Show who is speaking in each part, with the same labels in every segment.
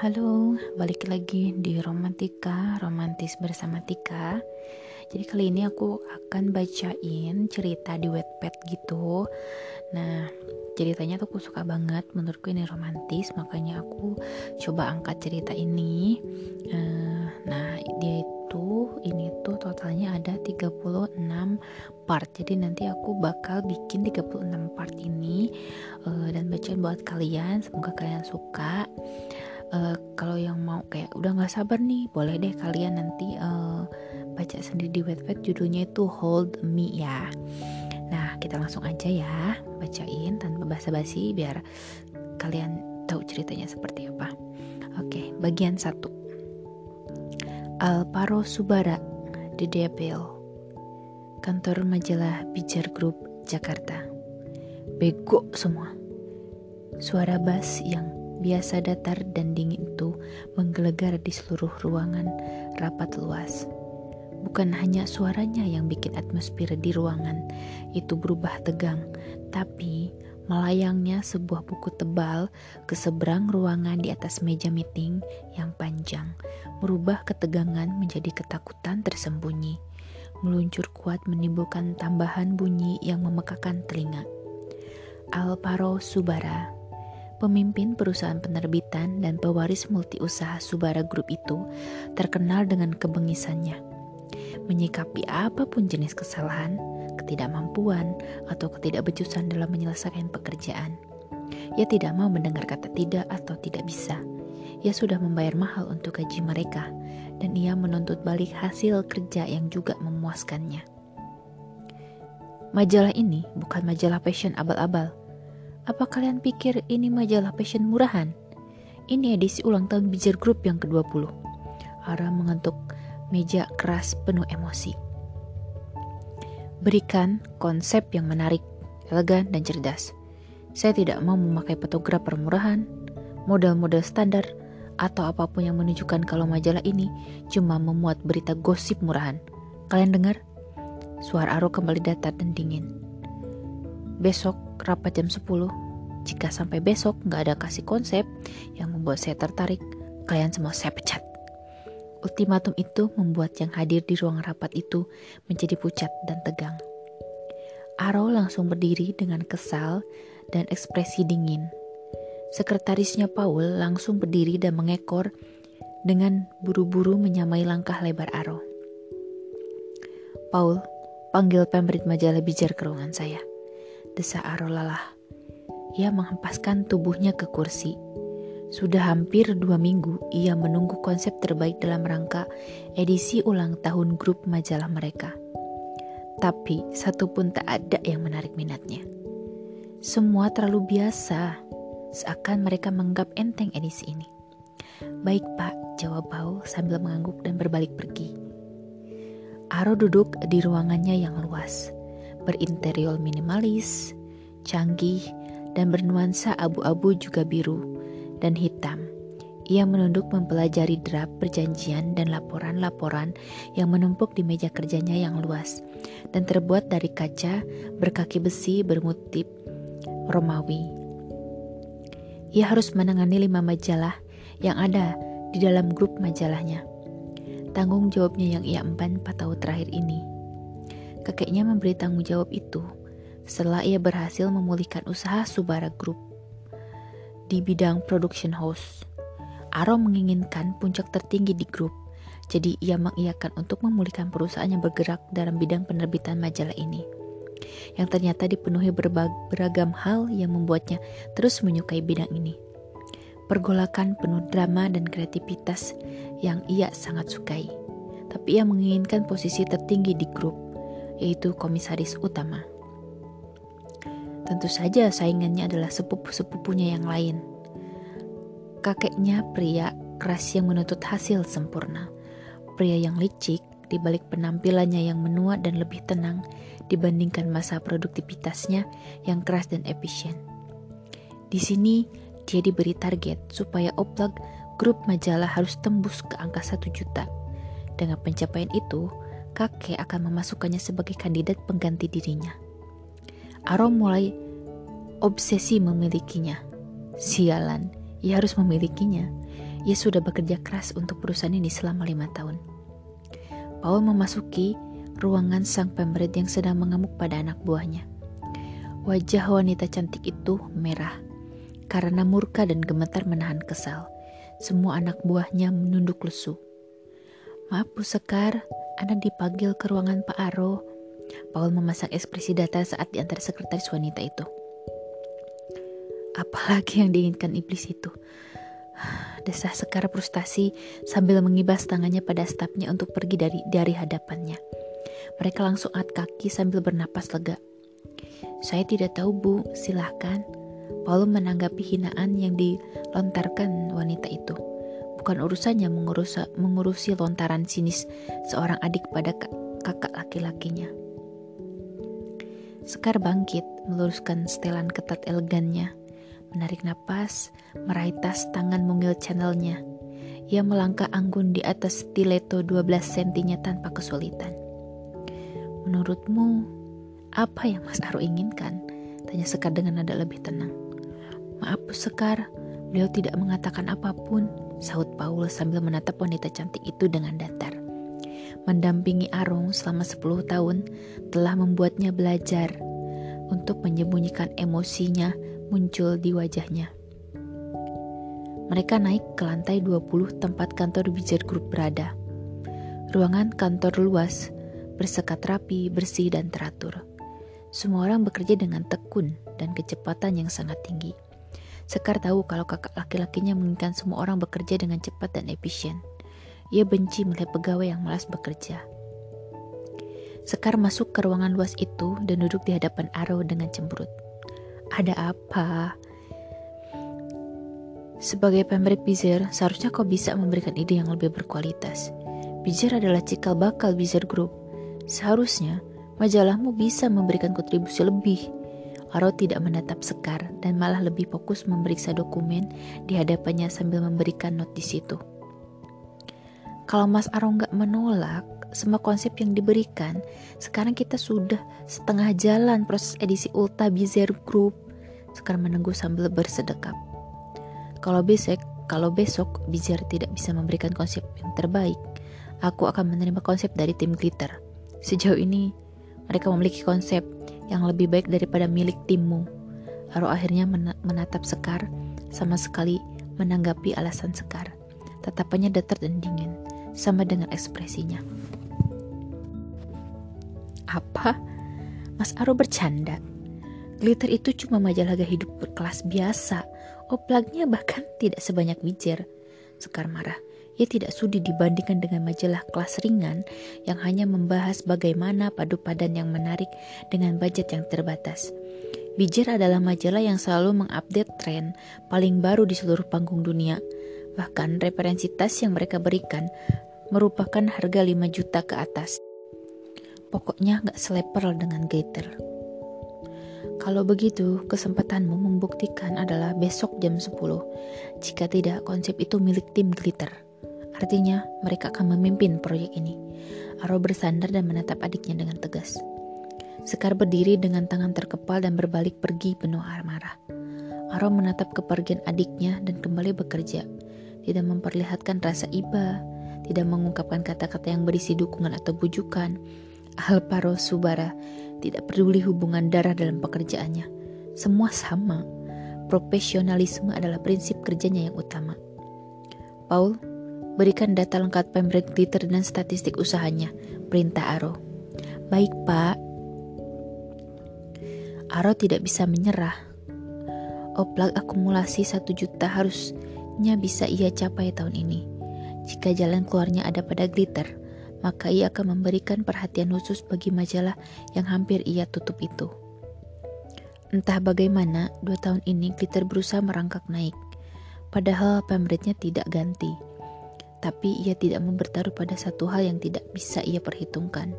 Speaker 1: Halo, balik lagi di Romantika, Romantis bersama Tika. Jadi kali ini aku akan bacain cerita di Wattpad gitu. Nah, ceritanya tuh aku suka banget, menurutku ini romantis, makanya aku coba angkat cerita ini. Uh, nah, dia itu ini tuh totalnya ada 36 part. Jadi nanti aku bakal bikin 36 part ini uh, dan bacain buat kalian. Semoga kalian suka uh, kalau yang mau kayak udah nggak sabar nih boleh deh kalian nanti uh, baca sendiri di website judulnya itu Hold Me ya. Nah kita langsung aja ya bacain tanpa basa-basi biar kalian tahu ceritanya seperti apa. Oke bagian satu. Alparo Subara di Depil kantor majalah Bijar Group Jakarta. Bego semua. Suara bass yang biasa datar dan dingin itu menggelegar di seluruh ruangan rapat luas. Bukan hanya suaranya yang bikin atmosfer di ruangan itu berubah tegang, tapi melayangnya sebuah buku tebal ke seberang ruangan di atas meja meeting yang panjang, merubah ketegangan menjadi ketakutan tersembunyi. Meluncur kuat menimbulkan tambahan bunyi yang memekakan telinga. Alvaro Subara Pemimpin perusahaan penerbitan dan pewaris multiusaha Subara Group itu terkenal dengan kebengisannya. Menyikapi apa pun jenis kesalahan, ketidakmampuan, atau ketidakbecusan dalam menyelesaikan pekerjaan. Ia tidak mau mendengar kata tidak atau tidak bisa. Ia sudah membayar mahal untuk gaji mereka, dan ia menuntut balik hasil kerja yang juga memuaskannya. Majalah ini bukan majalah fashion abal-abal, apa kalian pikir ini majalah fashion murahan? Ini edisi ulang tahun Bijar Group yang ke-20. Ara mengantuk meja keras penuh emosi. Berikan konsep yang menarik, elegan, dan cerdas. Saya tidak mau memakai fotografer murahan, model-model standar, atau apa pun yang menunjukkan kalau majalah ini cuma memuat berita gosip murahan. Kalian dengar? Suara Aro kembali datar dan dingin. Besok rapat jam 10. Jika sampai besok nggak ada kasih konsep yang membuat saya tertarik, kalian semua saya pecat. Ultimatum itu membuat yang hadir di ruang rapat itu menjadi pucat dan tegang. Aro langsung berdiri dengan kesal dan ekspresi dingin. Sekretarisnya Paul langsung berdiri dan mengekor dengan buru-buru menyamai langkah lebar Aro. Paul, panggil pemberi majalah bijar ke ruangan saya desa Arolalah. Ia menghempaskan tubuhnya ke kursi. Sudah hampir dua minggu ia menunggu konsep terbaik dalam rangka edisi ulang tahun grup majalah mereka. Tapi satu pun tak ada yang menarik minatnya. Semua terlalu biasa, seakan mereka menganggap enteng edisi ini. Baik pak, jawab Paul sambil mengangguk dan berbalik pergi. Aro duduk di ruangannya yang luas berinterior minimalis, canggih, dan bernuansa abu-abu juga biru dan hitam. Ia menunduk mempelajari draft perjanjian dan laporan-laporan yang menumpuk di meja kerjanya yang luas dan terbuat dari kaca berkaki besi bermotif Romawi. Ia harus menangani lima majalah yang ada di dalam grup majalahnya. Tanggung jawabnya yang ia emban 4 tahun terakhir ini kakeknya memberi tanggung jawab itu setelah ia berhasil memulihkan usaha Subara Group di bidang production house. Aro menginginkan puncak tertinggi di grup, jadi ia mengiyakan untuk memulihkan perusahaan yang bergerak dalam bidang penerbitan majalah ini. Yang ternyata dipenuhi beragam hal yang membuatnya terus menyukai bidang ini. Pergolakan penuh drama dan kreativitas yang ia sangat sukai. Tapi ia menginginkan posisi tertinggi di grup yaitu komisaris utama. Tentu saja saingannya adalah sepupu-sepupunya yang lain. Kakeknya pria keras yang menuntut hasil sempurna. Pria yang licik di balik penampilannya yang menua dan lebih tenang dibandingkan masa produktivitasnya yang keras dan efisien. Di sini dia diberi target supaya oplak grup majalah harus tembus ke angka 1 juta. Dengan pencapaian itu, kakek akan memasukkannya sebagai kandidat pengganti dirinya. Aro mulai obsesi memilikinya. Sialan, ia harus memilikinya. Ia sudah bekerja keras untuk perusahaan ini selama lima tahun. Paul memasuki ruangan sang pemberit yang sedang mengamuk pada anak buahnya. Wajah wanita cantik itu merah karena murka dan gemetar menahan kesal. Semua anak buahnya menunduk lesu. Maaf Bu Sekar, anak dipanggil ke ruangan Pak Aro. Paul memasang ekspresi datar saat diantar sekretaris wanita itu. Apalagi yang diinginkan iblis itu? Desah Sekar frustasi sambil mengibas tangannya pada stafnya untuk pergi dari dari hadapannya. Mereka langsung angkat kaki sambil bernapas lega. Saya tidak tahu bu, silahkan. Paul menanggapi hinaan yang dilontarkan wanita itu. Bukan urusannya mengurus, mengurusi lontaran sinis seorang adik pada kakak laki-lakinya. Sekar bangkit, meluruskan setelan ketat elegannya menarik napas, meraih tas tangan mungil channelnya. Ia melangkah anggun di atas stiletto 12 sentinya tanpa kesulitan. Menurutmu, apa yang Mas Aru inginkan? Tanya Sekar dengan nada lebih tenang. Maaf Sekar, beliau tidak mengatakan apa pun, sahut Paul sambil menatap wanita cantik itu dengan datar. Mendampingi Arung selama 10 tahun telah membuatnya belajar untuk menyembunyikan emosinya muncul di wajahnya. Mereka naik ke lantai 20 tempat kantor Wizard Group berada. Ruangan kantor luas, bersekat rapi, bersih, dan teratur. Semua orang bekerja dengan tekun dan kecepatan yang sangat tinggi. Sekar tahu kalau kakak laki-lakinya menginginkan semua orang bekerja dengan cepat dan efisien. Ia benci melihat pegawai yang malas bekerja. Sekar masuk ke ruangan luas itu dan duduk di hadapan Aro dengan cemberut. Ada apa? Sebagai pemberi Bizer, seharusnya kau bisa memberikan ide yang lebih berkualitas. Bizer adalah cikal bakal Bizer Group. Seharusnya, majalahmu bisa memberikan kontribusi lebih. Aro tidak menatap Sekar dan malah lebih fokus memeriksa dokumen di hadapannya sambil memberikan not di situ. Kalau Mas Aro nggak menolak, semua konsep yang diberikan, sekarang kita sudah setengah jalan proses edisi Ulta Bizer Group. Sekarang menunggu sambil bersedekap. Kalau besok, kalau besok Bizer tidak bisa memberikan konsep yang terbaik, aku akan menerima konsep dari tim Glitter. Sejauh ini, mereka memiliki konsep yang lebih baik daripada milik timmu. Aro akhirnya menatap Sekar, sama sekali menanggapi alasan Sekar. Tatapannya datar dan dingin, sama dengan ekspresinya. Apa? Mas Aro bercanda. Glitter itu cuma majalah gaya hidup berkelas biasa. Oplagnya bahkan tidak sebanyak Wijer. Sekar marah. Ia tidak sudi dibandingkan dengan majalah kelas ringan yang hanya membahas bagaimana padu padan yang menarik dengan budget yang terbatas. Bijer adalah majalah yang selalu mengupdate tren paling baru di seluruh panggung dunia. Bahkan referensi tas yang mereka berikan merupakan harga 5 juta ke atas. Pokoknya gak seleper dengan Gator. Kalau begitu, kesempatanmu membuktikan adalah besok jam 10. Jika tidak, konsep itu milik tim Glitter. Artinya, mereka akan memimpin proyek ini. Aro bersandar dan menatap adiknya dengan tegas. Sekar berdiri dengan tangan terkepal dan berbalik pergi penuh amarah. Aro menatap kepergian adiknya dan kembali bekerja. Tidak memperlihatkan rasa iba, tidak mengungkapkan kata-kata yang berisi dukungan atau bujukan, Alparo Subara tidak peduli hubungan darah dalam pekerjaannya. Semua sama. Profesionalisme adalah prinsip kerjanya yang utama. Paul, berikan data lengkap pemberian glitter dan statistik usahanya. Perintah Aro. Baik, Pak. Aro tidak bisa menyerah. Oplak akumulasi satu juta harusnya bisa ia capai tahun ini. Jika jalan keluarnya ada pada glitter, maka ia akan memberikan perhatian khusus bagi majalah yang hampir ia tutup itu. Entah bagaimana, dua tahun ini Glitter berusaha merangkak naik, padahal pemberinya tidak ganti. Tapi ia tidak mau bertaruh pada satu hal yang tidak bisa ia perhitungkan.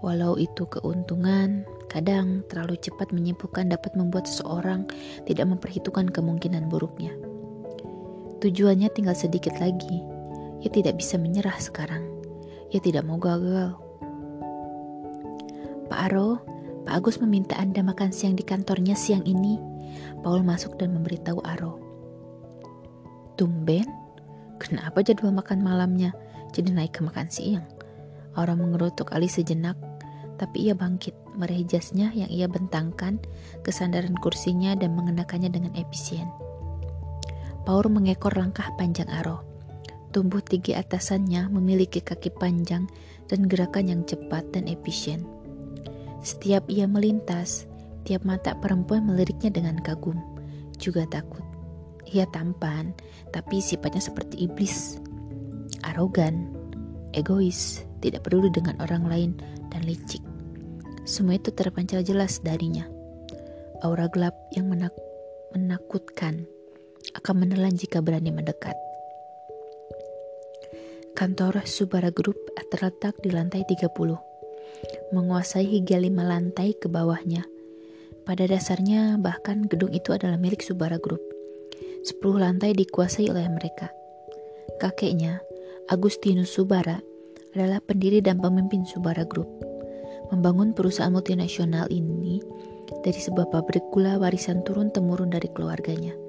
Speaker 1: Walau itu keuntungan, kadang terlalu cepat menyimpulkan dapat membuat seseorang tidak memperhitungkan kemungkinan buruknya. Tujuannya tinggal sedikit lagi, ia tidak bisa menyerah sekarang ia tidak mau gagal. Pak Aro, Pak Agus meminta Anda makan siang di kantornya siang ini. Paul masuk dan memberitahu Aro. Tumben, Kenapa jadwal makan malamnya jadi naik ke makan siang? Orang mengerutuk Ali sejenak, tapi ia bangkit, meraih jasnya yang ia bentangkan, kesandaran kursinya dan mengenakannya dengan efisien. Paur mengekor langkah panjang Aro. Tumbuh tinggi atasannya memiliki kaki panjang dan gerakan yang cepat dan efisien. Setiap ia melintas, tiap mata perempuan meliriknya dengan kagum, juga takut. Ia tampan, tapi sifatnya seperti iblis. Arogan, egois, tidak peduli dengan orang lain, dan licik. Semua itu terpancar jelas darinya. Aura gelap yang menak menakutkan akan menelan jika berani mendekat. Kantor Subara Group terletak di lantai 30, menguasai hingga lima lantai ke bawahnya. Pada dasarnya, bahkan gedung itu adalah milik Subara Group. Sepuluh lantai dikuasai oleh mereka. Kakeknya, Agustinus Subara, adalah pendiri dan pemimpin Subara Group. Membangun perusahaan multinasional ini dari sebuah pabrik gula warisan turun-temurun dari keluarganya.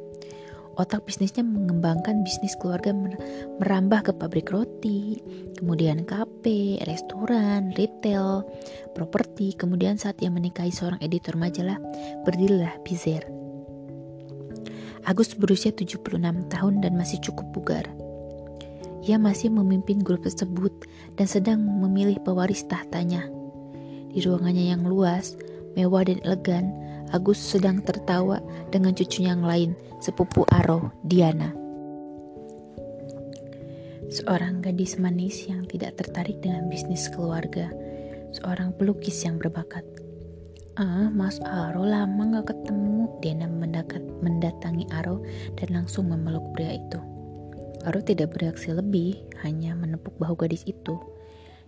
Speaker 1: Otak bisnisnya mengembangkan bisnis keluarga merambah ke pabrik roti, kemudian kafe, restoran, retail, properti, kemudian saat ia menikahi seorang editor majalah, berdirilah Bizer Agus berusia 76 tahun dan masih cukup bugar. Ia masih memimpin grup tersebut dan sedang memilih pewaris tahtanya. Di ruangannya yang luas, mewah dan elegan, Agus sedang tertawa dengan cucunya yang lain, sepupu Aro, Diana. Seorang gadis manis yang tidak tertarik dengan bisnis keluarga, seorang pelukis yang berbakat. Ah, Mas Aro lama gak ketemu. Diana mendakat, mendatangi Aro dan langsung memeluk pria itu. Aro tidak bereaksi lebih, hanya menepuk bahu gadis itu.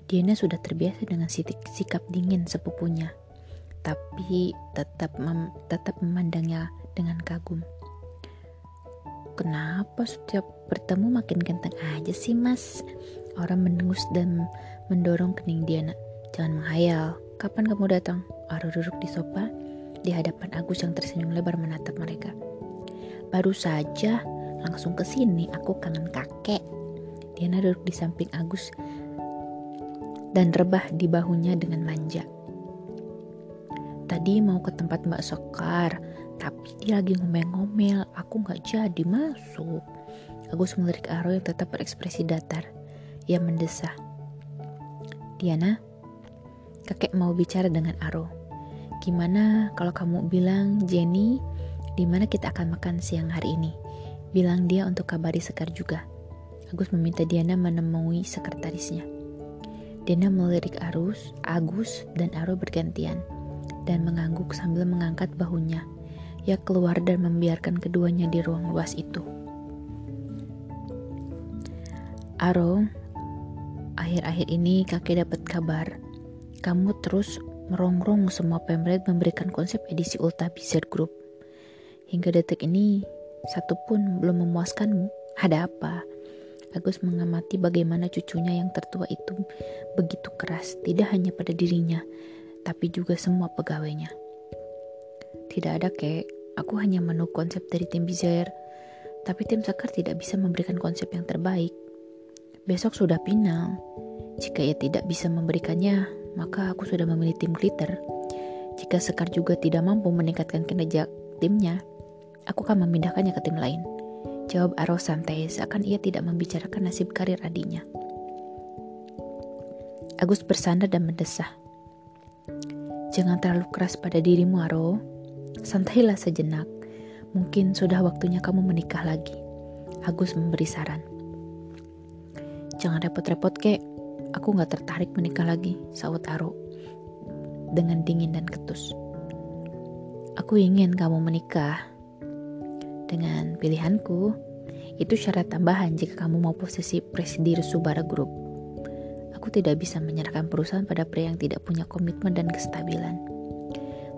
Speaker 1: Diana sudah terbiasa dengan sikap dingin sepupunya, tapi tetap mem tetap memandangnya dengan kagum. Kenapa setiap bertemu makin ganteng aja sih mas? Orang mendengus dan mendorong kening Diana. Jangan menghayal, kapan kamu datang? Aro duduk di sofa di hadapan Agus yang tersenyum lebar menatap mereka. Baru saja langsung ke sini, aku kangen kakek. Diana duduk di samping Agus dan rebah di bahunya dengan manja. Tadi mau ke tempat Mbak Sekar, tapi dia lagi ngomel-ngomel, aku gak jadi masuk. Agus melirik Aro yang tetap berekspresi datar. Ia mendesah. Diana, kakek mau bicara dengan Aro. Gimana kalau kamu bilang, Jenny, di mana kita akan makan siang hari ini? Bilang dia untuk kabari Sekar juga. Agus meminta Diana menemui sekretarisnya. Diana melirik Arus, Agus, dan Aro bergantian dan mengangguk sambil mengangkat bahunya. Ia keluar dan membiarkan keduanya di ruang luas itu. Aro, akhir-akhir ini kakek dapat kabar. Kamu terus merongrong semua pemret memberikan konsep edisi Ulta Bizar Group. Hingga detik ini, satu pun belum memuaskanmu. Ada apa? Agus mengamati bagaimana cucunya yang tertua itu begitu keras, tidak hanya pada dirinya, tapi juga semua pegawainya. Tidak ada kek, aku hanya menunggu konsep dari tim Bizar, tapi tim Sakar tidak bisa memberikan konsep yang terbaik. Besok sudah final. Jika ia tidak bisa memberikannya, maka aku sudah memilih tim glitter. Jika Sekar juga tidak mampu meningkatkan kinerja timnya, aku akan memindahkannya ke tim lain. Jawab Aro santai seakan ia tidak membicarakan nasib karir adiknya. Agus bersandar dan mendesah. Jangan terlalu keras pada dirimu, Aro. Santailah sejenak. Mungkin sudah waktunya kamu menikah lagi. Agus memberi saran. Jangan repot-repot, kek. Aku gak tertarik menikah lagi, sahut Aro dengan dingin dan ketus. Aku ingin kamu menikah dengan pilihanku. Itu syarat tambahan jika kamu mau posisi presidir Subara Group. Aku tidak bisa menyerahkan perusahaan pada pria yang tidak punya komitmen dan kestabilan.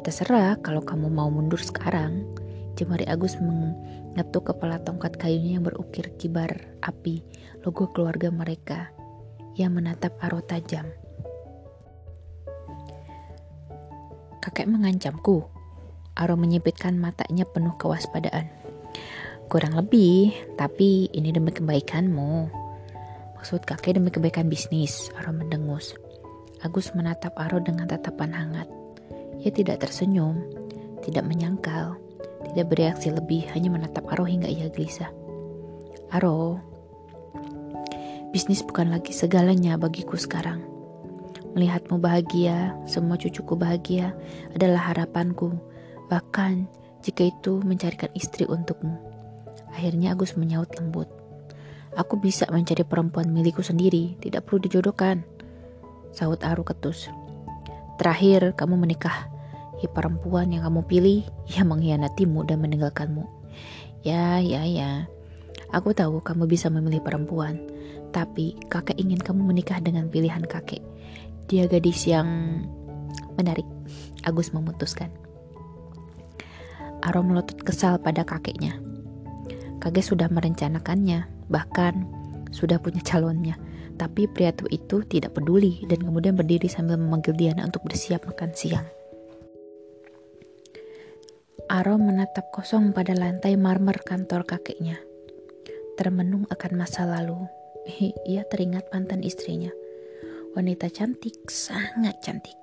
Speaker 1: Terserah kalau kamu mau mundur sekarang. Jemari Agus mengetuk kepala tongkat kayunya yang berukir kibar api, logo keluarga mereka yang menatap Aro tajam. Kakek mengancamku. Aro menyipitkan matanya penuh kewaspadaan. kurang lebih, tapi ini demi kebaikanmu. Maksud kakek demi kebaikan bisnis, Aro mendengus. Agus menatap Aro dengan tatapan hangat. Ia tidak tersenyum, tidak menyangkal, tidak bereaksi lebih, hanya menatap Aro hingga ia gelisah. Aro, bisnis bukan lagi segalanya bagiku sekarang. Melihatmu bahagia, semua cucuku bahagia adalah harapanku. Bahkan jika itu mencarikan istri untukmu. Akhirnya Agus menyaut lembut. Aku bisa mencari perempuan milikku sendiri, tidak perlu dijodohkan. Sahut Aru ketus. Terakhir, kamu menikah. Hi perempuan yang kamu pilih, yang mengkhianatimu dan meninggalkanmu. Ya, ya, ya. Aku tahu kamu bisa memilih perempuan, tapi kakek ingin kamu menikah dengan pilihan kakek. Dia gadis yang menarik. Agus memutuskan. Aro melotot kesal pada kakeknya. Kakek sudah merencanakannya, bahkan sudah punya calonnya. Tapi pria tua itu tidak peduli dan kemudian berdiri sambil memanggil Diana untuk bersiap makan siang. Aro menatap kosong pada lantai marmer kantor kakeknya. Termenung akan masa lalu. Ia teringat mantan istrinya. Wanita cantik, sangat cantik.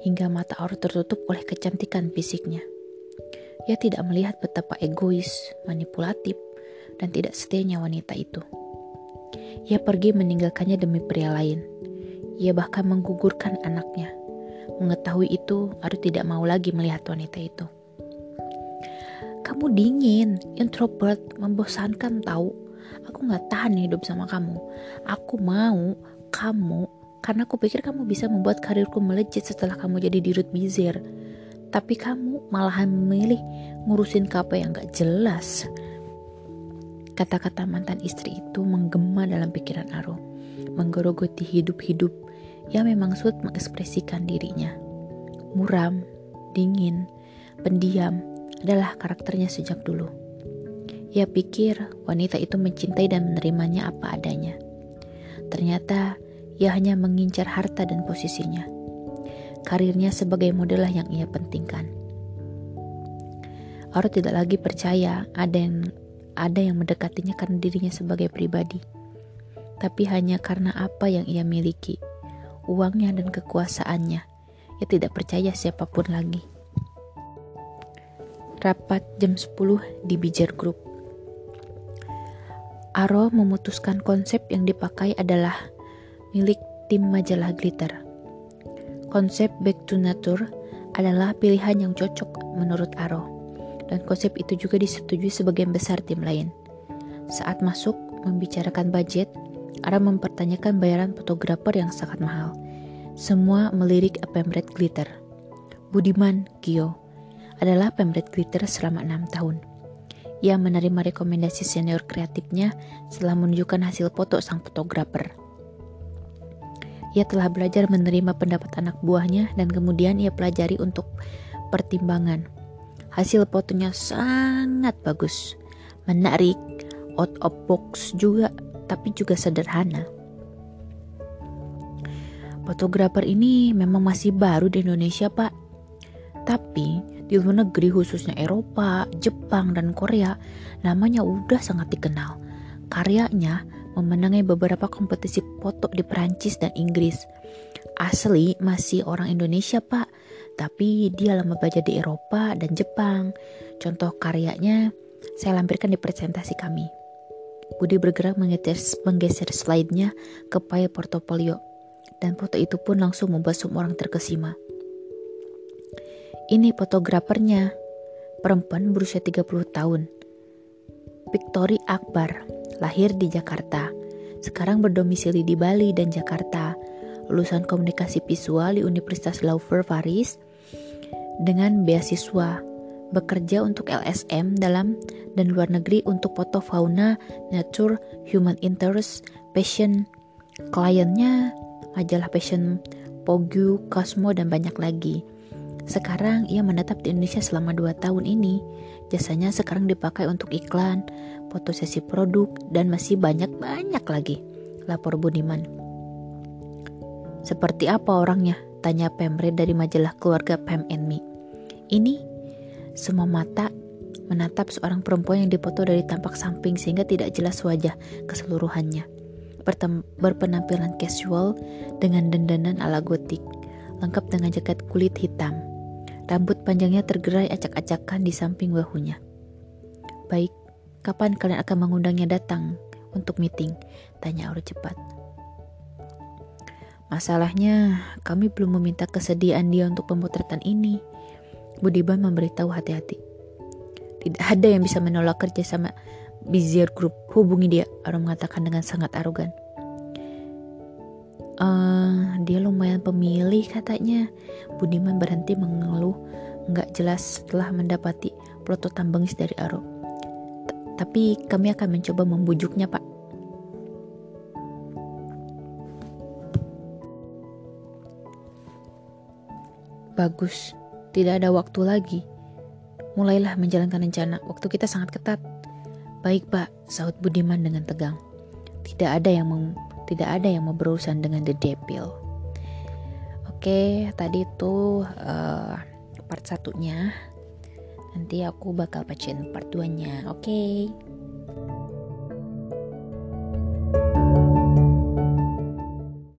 Speaker 1: Hingga mata Aro tertutup oleh kecantikan fisiknya. Ia tidak melihat betapa egois, manipulatif, dan tidak setianya wanita itu. Ia pergi meninggalkannya demi pria lain. Ia bahkan menggugurkan anaknya. Mengetahui itu, Aru tidak mau lagi melihat wanita itu. Kamu dingin, introvert, membosankan tahu. Aku gak tahan hidup sama kamu. Aku mau kamu karena aku pikir kamu bisa membuat karirku melejit setelah kamu jadi dirut bizir. Tapi kamu malahan memilih ngurusin KP yang gak jelas. Kata-kata mantan istri itu menggema dalam pikiran Aro, menggerogoti hidup-hidup yang memang sulit mengekspresikan dirinya. Muram, dingin, pendiam adalah karakternya sejak dulu. Ia pikir wanita itu mencintai dan menerimanya apa adanya. Ternyata ia hanya mengincar harta dan posisinya. Karirnya sebagai modelah yang ia pentingkan. Aro tidak lagi percaya ada yang ada yang mendekatinya karena dirinya sebagai pribadi, tapi hanya karena apa yang ia miliki, uangnya dan kekuasaannya. Ia tidak percaya siapa pun lagi. Rapat jam 10 di Bijar Group. Aro memutuskan konsep yang dipakai adalah milik tim majalah Glitter. Konsep Back to Nature adalah pilihan yang cocok menurut Aro dan konsep itu juga disetujui sebagian besar tim lain. Saat masuk membicarakan budget, Ara mempertanyakan bayaran fotografer yang sangat mahal. Semua melirik pemret glitter. Budiman Gio adalah pemret glitter selama enam tahun. Ia menerima rekomendasi senior kreatifnya setelah menunjukkan hasil foto sang fotografer. Ia telah belajar menerima pendapat anak buahnya dan kemudian ia pelajari untuk pertimbangan Hasil fotonya sangat bagus, menarik, out of box juga, tapi juga sederhana. Fotografer ini memang masih baru di Indonesia, Pak. Tapi di luar negeri khususnya Eropa, Jepang, dan Korea, namanya udah sangat dikenal. Karyanya memenangi beberapa kompetisi foto di Perancis dan Inggris. Asli masih orang Indonesia, Pak tapi dia lama belajar di Eropa dan Jepang. Contoh karyanya saya lampirkan di presentasi kami. Budi bergerak menggeser, menggeser slide-nya ke file portofolio dan foto itu pun langsung membuat semua orang terkesima. Ini fotografernya, perempuan berusia 30 tahun. Victory Akbar, lahir di Jakarta. Sekarang berdomisili di Bali dan Jakarta lulusan komunikasi visual di Universitas Laufer Paris dengan beasiswa bekerja untuk LSM dalam dan luar negeri untuk foto fauna, nature, human interest, passion. Kliennya majalah passion, Pogu, Cosmo, dan banyak lagi. Sekarang ia menetap di Indonesia selama 2 tahun ini. Jasanya sekarang dipakai untuk iklan, foto sesi produk, dan masih banyak-banyak lagi. Lapor Budiman. Seperti apa orangnya? Tanya Pemre dari majalah keluarga Pem and Me. Ini semua mata menatap seorang perempuan yang dipoto dari tampak samping sehingga tidak jelas wajah keseluruhannya. Berpenampilan casual dengan dandanan ala gotik, lengkap dengan jaket kulit hitam. Rambut panjangnya tergerai acak-acakan di samping bahunya. Baik, kapan kalian akan mengundangnya datang untuk meeting? Tanya Aura cepat. Masalahnya, kami belum meminta kesediaan dia untuk pemotretan ini. Budiman memberitahu hati-hati. Tidak ada yang bisa menolak kerja sama Bizier Group. Hubungi dia, Arum mengatakan dengan sangat arogan. Uh, dia lumayan pemilih katanya. Budiman berhenti mengeluh nggak jelas setelah mendapati prototam bengis dari Aro. Tapi kami akan mencoba membujuknya, Pak. Bagus, tidak ada waktu lagi. Mulailah menjalankan rencana. Waktu kita sangat ketat. Baik, Pak, sahut Budiman dengan tegang. Tidak ada yang mem tidak ada yang mau berurusan dengan The Devil. Oke, tadi itu uh, part satunya. Nanti aku bakal bacain part 2-nya. Oke.